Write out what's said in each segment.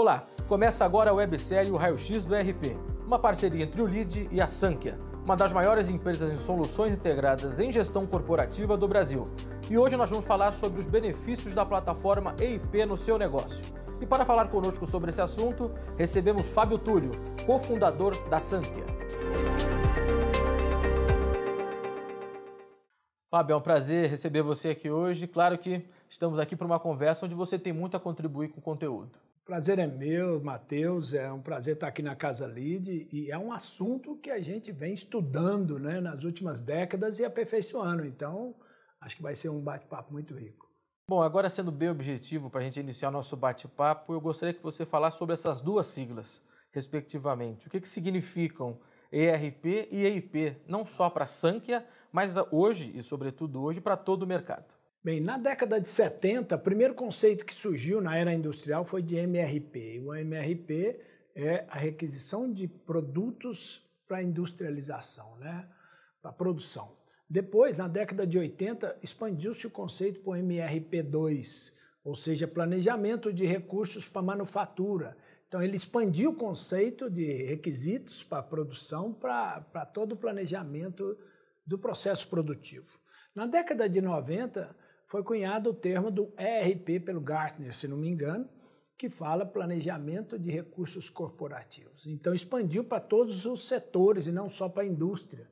Olá, começa agora a websérie O Raio X do RP, uma parceria entre o LID e a Sankia, uma das maiores empresas em soluções integradas em gestão corporativa do Brasil. E hoje nós vamos falar sobre os benefícios da plataforma EIP no seu negócio. E para falar conosco sobre esse assunto, recebemos Fábio Túlio, cofundador da Sankia. Fábio, é um prazer receber você aqui hoje. Claro que estamos aqui para uma conversa onde você tem muito a contribuir com o conteúdo. Prazer é meu, Matheus. É um prazer estar aqui na Casa Lide e é um assunto que a gente vem estudando né, nas últimas décadas e aperfeiçoando. Então, acho que vai ser um bate-papo muito rico. Bom, agora sendo bem objetivo para a gente iniciar o nosso bate-papo, eu gostaria que você falasse sobre essas duas siglas, respectivamente. O que, que significam ERP e EIP, não só para a Sankia, mas hoje e, sobretudo, hoje para todo o mercado? Bem, na década de 70, o primeiro conceito que surgiu na era industrial foi de MRP. O MRP é a requisição de produtos para industrialização, né? para produção. Depois, na década de 80, expandiu-se o conceito para o MRP2, ou seja, planejamento de recursos para manufatura. Então, ele expandiu o conceito de requisitos para produção para todo o planejamento do processo produtivo. Na década de 90, foi cunhado o termo do ERP pelo Gartner, se não me engano, que fala planejamento de recursos corporativos. Então expandiu para todos os setores e não só para a indústria.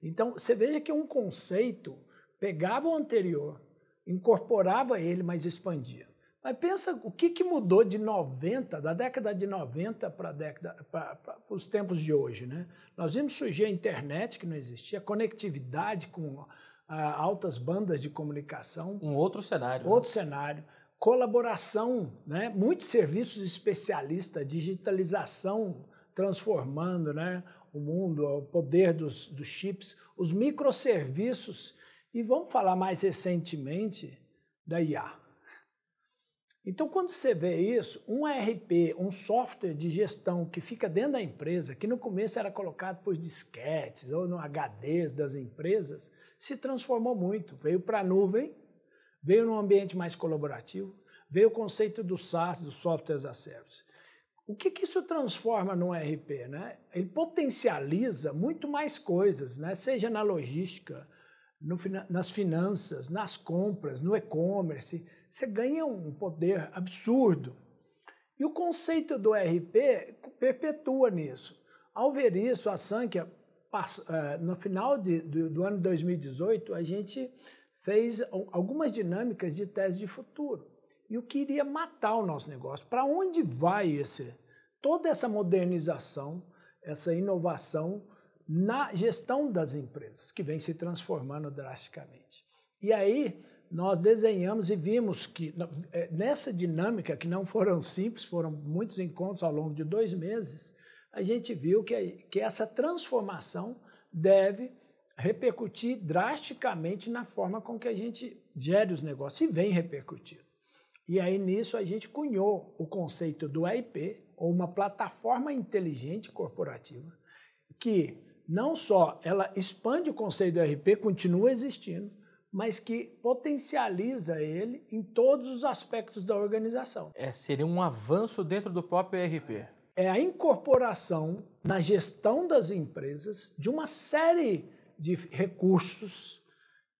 Então você veja que um conceito pegava o anterior, incorporava ele, mas expandia. Mas pensa o que, que mudou de 90, da década de 90 para, os tempos de hoje. Né? Nós vimos surgir a internet, que não existia, a conectividade com altas bandas de comunicação. Um outro cenário. Né? Outro né? cenário. Colaboração, né? muitos serviços especialistas, digitalização transformando né? o mundo, o poder dos, dos chips, os microserviços. E vamos falar mais recentemente da IA. Então, quando você vê isso, um ERP, um software de gestão que fica dentro da empresa, que no começo era colocado por disquetes ou no HDs das empresas, se transformou muito. Veio para a nuvem, veio num ambiente mais colaborativo, veio o conceito do SaaS, do Software as a Service. O que, que isso transforma no ERP? Né? Ele potencializa muito mais coisas, né? seja na logística, no, nas finanças, nas compras, no e-commerce você ganha um poder absurdo. E o conceito do RP perpetua nisso. Ao ver isso, a Sankia, eh, no final de, do, do ano 2018, a gente fez algumas dinâmicas de tese de futuro. E o que iria matar o nosso negócio. Para onde vai esse, toda essa modernização, essa inovação na gestão das empresas, que vem se transformando drasticamente. E aí nós desenhamos e vimos que é, nessa dinâmica, que não foram simples, foram muitos encontros ao longo de dois meses, a gente viu que, que essa transformação deve repercutir drasticamente na forma com que a gente gere os negócios e vem repercutindo. E aí nisso a gente cunhou o conceito do EIP, ou uma plataforma inteligente corporativa, que não só ela expande o conceito do ERP, continua existindo, mas que potencializa ele em todos os aspectos da organização. É, seria um avanço dentro do próprio ERP. É a incorporação na gestão das empresas de uma série de recursos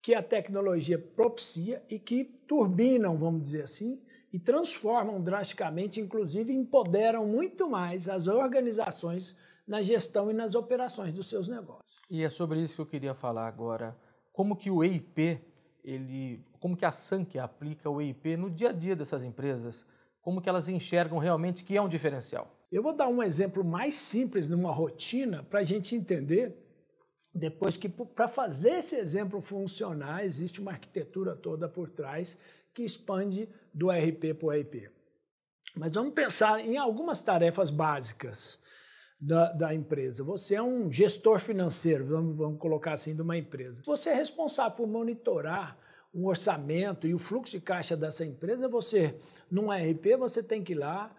que a tecnologia propicia e que turbinam, vamos dizer assim, e transformam drasticamente, inclusive empoderam muito mais as organizações na gestão e nas operações dos seus negócios. E é sobre isso que eu queria falar agora como que o EIP, ele, como que a SANC aplica o EIP no dia a dia dessas empresas, como que elas enxergam realmente que é um diferencial. Eu vou dar um exemplo mais simples numa rotina para a gente entender depois que para fazer esse exemplo funcionar existe uma arquitetura toda por trás que expande do RP para o EIP. Mas vamos pensar em algumas tarefas básicas da, da, empresa. Você é um gestor financeiro, vamos, vamos colocar assim, de uma empresa. Você é responsável por monitorar um orçamento e o fluxo de caixa dessa empresa. Você, num RP, você tem que ir lá,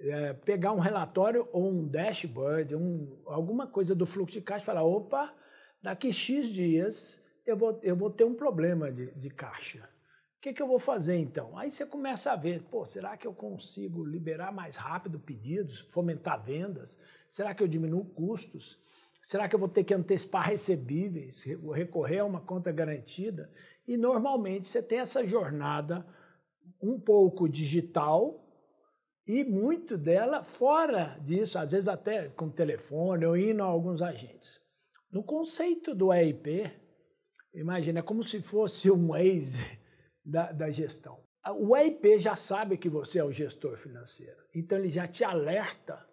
é, pegar um relatório ou um dashboard, um, alguma coisa do fluxo de caixa e falar: opa, daqui X dias eu vou, eu vou ter um problema de, de caixa. O que, que eu vou fazer então? Aí você começa a ver, pô, será que eu consigo liberar mais rápido pedidos, fomentar vendas? Será que eu diminuo custos? Será que eu vou ter que antecipar recebíveis, recorrer a uma conta garantida? E normalmente você tem essa jornada um pouco digital e muito dela fora disso, às vezes até com telefone ou indo a alguns agentes. No conceito do EIP, imagina, é como se fosse um Waze da, da gestão. O EIP já sabe que você é o gestor financeiro, então ele já te alerta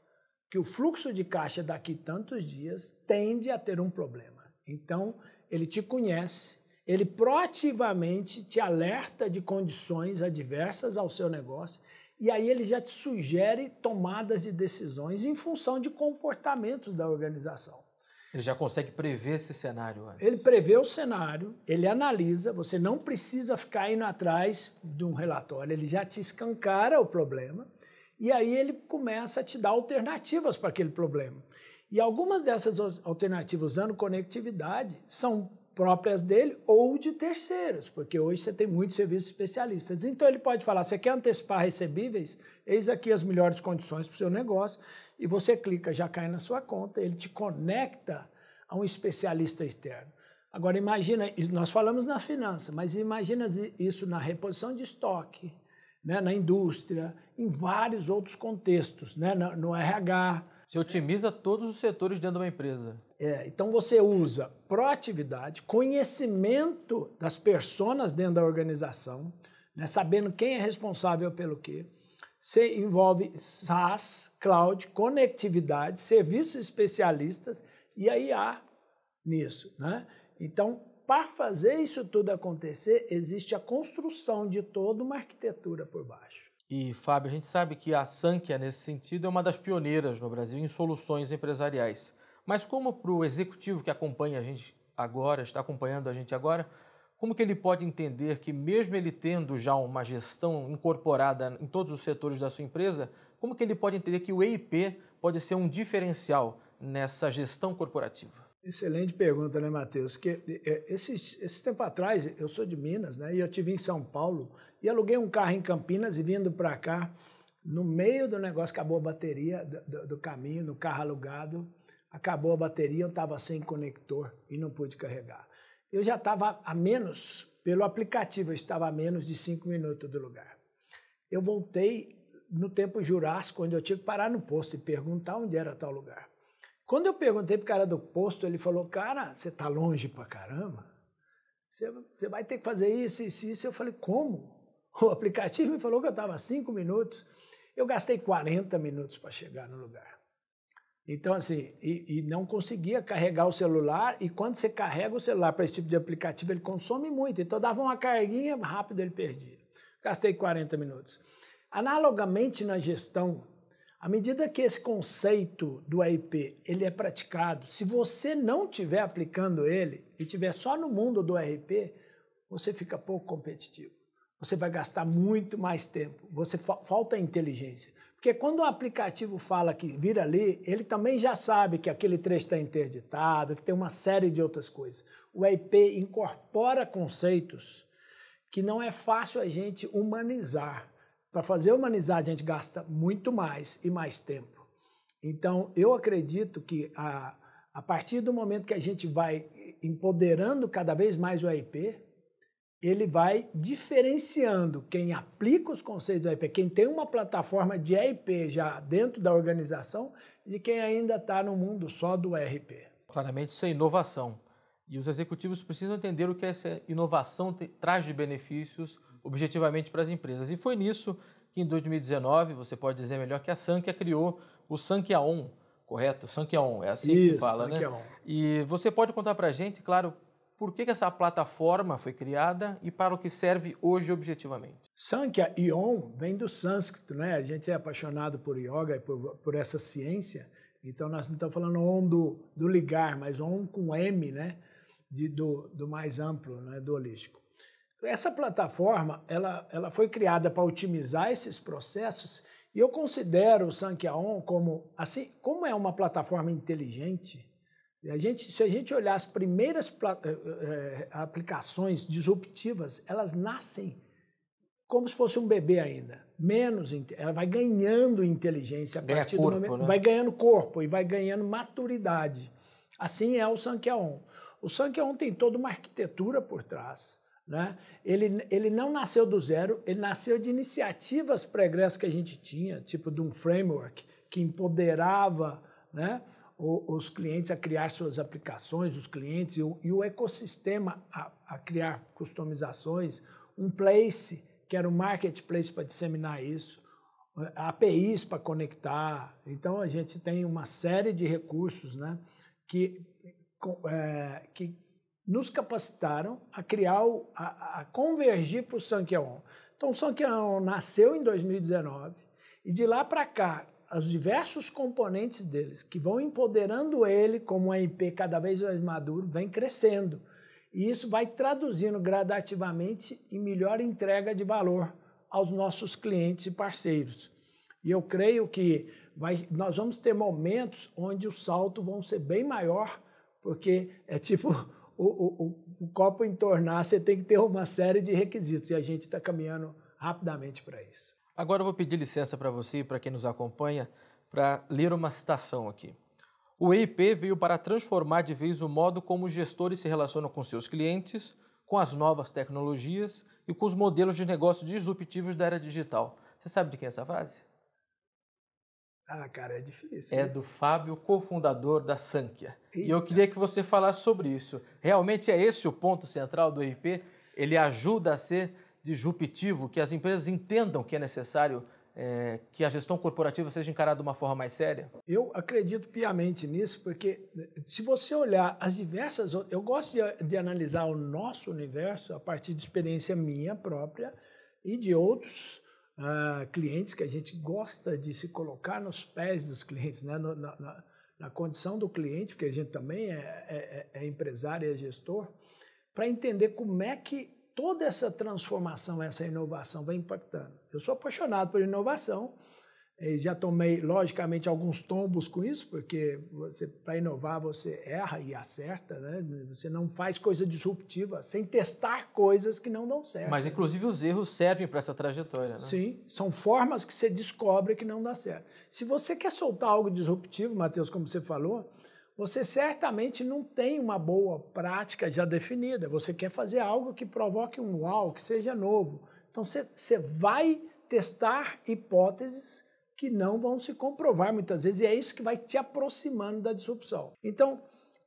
que o fluxo de caixa daqui tantos dias tende a ter um problema. Então, ele te conhece, ele proativamente te alerta de condições adversas ao seu negócio e aí ele já te sugere tomadas de decisões em função de comportamentos da organização. Ele já consegue prever esse cenário antes. Ele prevê o cenário, ele analisa, você não precisa ficar indo atrás de um relatório, ele já te escancara o problema e aí ele começa a te dar alternativas para aquele problema. E algumas dessas alternativas usando conectividade são próprias dele ou de terceiros, porque hoje você tem muitos serviços especialistas. Então ele pode falar: você quer antecipar recebíveis? Eis aqui as melhores condições para o seu negócio. E você clica, já cai na sua conta, ele te conecta a um especialista externo. Agora imagina, nós falamos na finança, mas imagina isso na reposição de estoque, né, na indústria, em vários outros contextos, né, no, RH. Você otimiza todos os setores dentro de uma empresa. É, então você usa proatividade, conhecimento das pessoas dentro da organização, né, sabendo quem é responsável pelo quê. Você envolve SaaS, cloud, conectividade, serviços especialistas e a IA nisso. Né? Então, para fazer isso tudo acontecer, existe a construção de toda uma arquitetura por baixo. E, Fábio, a gente sabe que a Sankia, nesse sentido, é uma das pioneiras no Brasil em soluções empresariais. Mas como para o executivo que acompanha a gente agora, está acompanhando a gente agora, como que ele pode entender que mesmo ele tendo já uma gestão incorporada em todos os setores da sua empresa, como que ele pode entender que o EIP pode ser um diferencial nessa gestão corporativa? Excelente pergunta, né, Matheus? Que é, esses, esse tempo atrás, eu sou de Minas, né? E eu tive em São Paulo e aluguei um carro em Campinas e vindo para cá, no meio do negócio acabou a bateria do, do, do caminho, no carro alugado acabou a bateria, eu estava sem conector e não pude carregar. Eu já estava a menos, pelo aplicativo, eu estava a menos de cinco minutos do lugar. Eu voltei no tempo jurássico, onde eu tinha que parar no posto e perguntar onde era tal lugar. Quando eu perguntei para o cara do posto, ele falou: Cara, você está longe para caramba? Você, vai ter que fazer isso, isso, isso. Eu falei: Como? O aplicativo me falou que eu estava cinco minutos. Eu gastei 40 minutos para chegar no lugar. Então, assim, e, e, não conseguia carregar o celular, e quando você carrega o celular para esse tipo de aplicativo, ele consome muito. Então, dava uma carguinha, rápido ele perdia. Gastei 40 minutos. Analogamente na gestão, à medida que esse conceito do AIP ele é praticado, se você não estiver aplicando ele e estiver só no mundo do RP, você fica pouco competitivo. Você vai gastar muito mais tempo. Você falta inteligência. Porque quando o aplicativo fala que vira ali, ele também já sabe que aquele trecho está interditado, que tem uma série de outras coisas. O EIP incorpora conceitos que não é fácil a gente humanizar. Para fazer humanizar, a gente gasta muito mais e mais tempo. Então, eu acredito que a, a partir do momento que a gente vai empoderando cada vez mais o EIP, ele vai diferenciando quem aplica os conceitos do EIP, quem tem uma plataforma de EIP já dentro da organização, de quem ainda está no mundo só do ERP. Claramente isso é inovação. E os executivos precisam entender o que essa inovação traz de benefícios objetivamente para as empresas. E foi nisso que em 2019, você pode dizer melhor, que a Sankia criou o Sankia On, correto? Sankia On, é assim Isso, que fala, Sankia né? On. E você pode contar para a gente, claro, por que, que essa plataforma foi criada e para o que serve hoje objetivamente? Sankhya, Ion, vem do sânscrito, né? A gente é apaixonado por yoga e por, por essa ciência, então nós não estamos falando on do, do ligar, mas on com M, né? De, do, do mais amplo, né? do holístico. Essa plataforma ela, ela foi criada para otimizar esses processos e eu considero o Sankhya On como, assim, como é uma plataforma inteligente, a gente, se a gente olhar as primeiras é, aplicações disruptivas, elas nascem como se fosse um bebê ainda. Menos, ela vai ganhando inteligência a Ganha partir corpo, do momento, né? vai ganhando corpo e vai ganhando maturidade. Assim é o Sankeon. O Sankeon tem toda uma arquitetura por trás. Né? Ele, ele não nasceu do zero, ele nasceu de iniciativas pregressas que a gente tinha, tipo de um framework que empoderava né, os clientes a criar suas aplicações, os clientes e o, e o ecossistema a, a criar customizações, um place que era um marketplace para disseminar isso, APIs para conectar. Então a gente tem uma série de recursos né, que, é, que nos capacitaram a criar, a, a convergir para o Sankeon. Então o Sankeon nasceu em 2019 e de lá para cá os diversos componentes deles que vão empoderando ele como um IP cada vez mais maduro, vem crescendo. E isso vai traduzindo gradativamente em melhor entrega de valor aos nossos clientes e parceiros. E eu creio que vai, nós vamos ter momentos onde o salto vão ser bem maior, porque é tipo o, o, o copo entornar, você tem que ter uma série de requisitos e a gente está caminhando rapidamente para isso. Agora eu vou pedir licença para você e para quem nos acompanha para ler uma citação aqui. O EIP veio para transformar de vez o modo como os gestores se relacionam com seus clientes, com as novas tecnologias e com os modelos de negócio disruptivos da era digital. Você sabe de quem é essa frase? Ah, cara, é difícil. É né? do Fábio, cofundador da Sankia. Eita. E eu queria que você falasse sobre isso. Realmente é esse o ponto central do EIP? Ele ajuda a ser disruptivo, que as empresas entendam que é necessário é, que a gestão corporativa seja encarada de uma forma mais séria? Eu acredito piamente nisso, porque se você olhar as diversas. Eu gosto de, de analisar o nosso universo a partir de experiência minha própria e de outros uh, clientes que a gente gosta de se colocar nos pés dos clientes, né? na, na, na condição do cliente, porque a gente também é, é, é empresário e é gestor, para entender como é que toda essa transformação, essa inovação vai impactando. Eu sou apaixonado por inovação, já tomei, logicamente, alguns tombos com isso, porque para inovar você erra e acerta, né? Você não faz coisa disruptiva sem testar coisas que não dão certo. Mas, inclusive, os erros servem para essa trajetória, né? Sim, são formas que você descobre que não dá certo. Se você quer soltar algo disruptivo, Matheus, como você falou, você certamente não tem uma boa prática já definida. Você quer fazer algo que provoque um uau, que seja novo. Então você, vai testar hipóteses que não vão se comprovar muitas vezes, e é isso que vai te aproximando da disrupção. Então,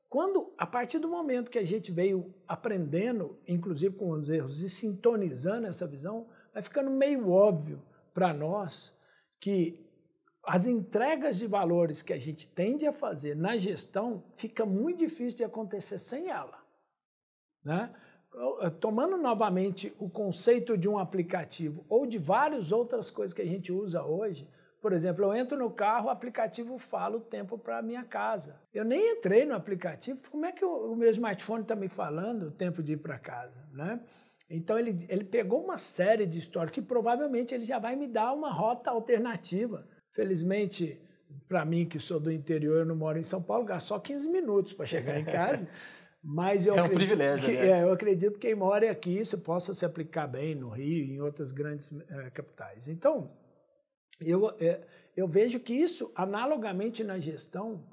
quando a partir do momento que a gente veio aprendendo, inclusive com os erros, e sintonizando essa visão, vai ficando meio óbvio para nós que as entregas de valores que a gente tende a fazer na gestão fica muito difícil de acontecer sem ela. Né? Tomando novamente o conceito de um aplicativo ou de várias outras coisas que a gente usa hoje, por exemplo, eu entro no carro, o aplicativo fala o tempo para a minha casa. Eu nem entrei no aplicativo, como é que o, meu smartphone está me falando o tempo de ir para casa? Né? Então ele, ele pegou uma série de histórias que provavelmente ele já vai me dar uma rota alternativa. Felizmente, para mim que sou do interior, eu não moro em São Paulo, gasto só 15 minutos para chegar em casa. Mas eu é um acredito privilégio, que, né? é, eu acredito que quem mora aqui isso possa se aplicar bem no Rio e em outras grandes é, capitais. Então, eu, é, eu vejo que isso, analogamente na gestão,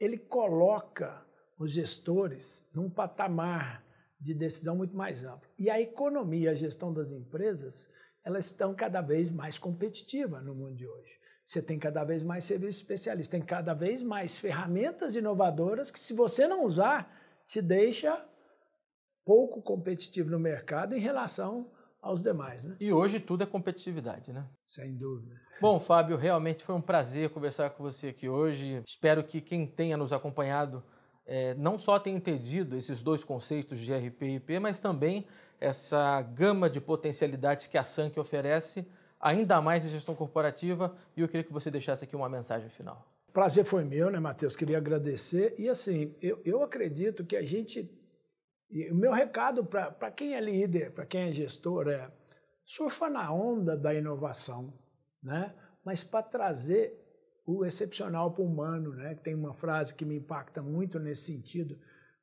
ele coloca os gestores num patamar de decisão muito mais amplo. E a economia, a gestão das empresas, elas estão cada vez mais competitivas no mundo de hoje. Você tem cada vez mais serviços especialistas, tem cada vez mais ferramentas inovadoras que, se você não usar, te deixa pouco competitivo no mercado em relação aos demais. Né? E hoje tudo é competitividade, né? Sem dúvida. Bom, Fábio, realmente foi um prazer conversar com você aqui hoje. Espero que quem tenha nos acompanhado é, não só tenha entendido esses dois conceitos de RP e IP, mas também essa gama de potencialidades que a SANC oferece, ainda mais em gestão corporativa. E eu queria que você deixasse aqui uma mensagem final. Prazer foi meu, né, Matheus? Queria agradecer. E assim, eu, eu acredito que a gente. o meu recado para quem é líder, para quem é gestor, é surfa na onda da inovação, né? mas para trazer o excepcional para o humano. Né? Tem uma frase que me impacta muito nesse sentido.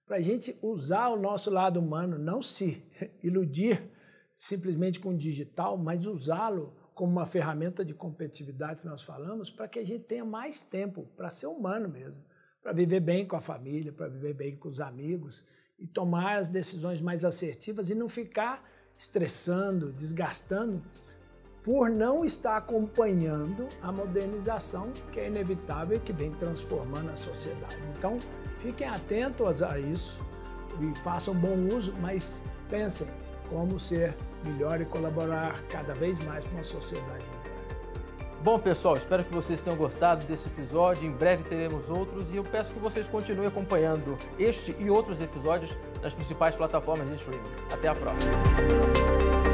Para a gente usar o nosso lado humano, não se iludir simplesmente com o digital, mas usá-lo como uma ferramenta de competitividade que nós falamos, para que a gente tenha mais tempo para ser humano mesmo, para viver bem com a família, para viver bem com os amigos e tomar as decisões mais assertivas e não ficar estressando, desgastando por não estar acompanhando a modernização que é inevitável e que vem transformando a sociedade. Então, fiquem atentos a isso e façam bom uso, mas pensem como ser melhor e colaborar cada vez mais com uma sociedade Bom, pessoal, espero que vocês tenham gostado desse episódio. Em breve teremos outros e eu peço que vocês continuem acompanhando este e outros episódios nas principais plataformas de streaming. Até a próxima.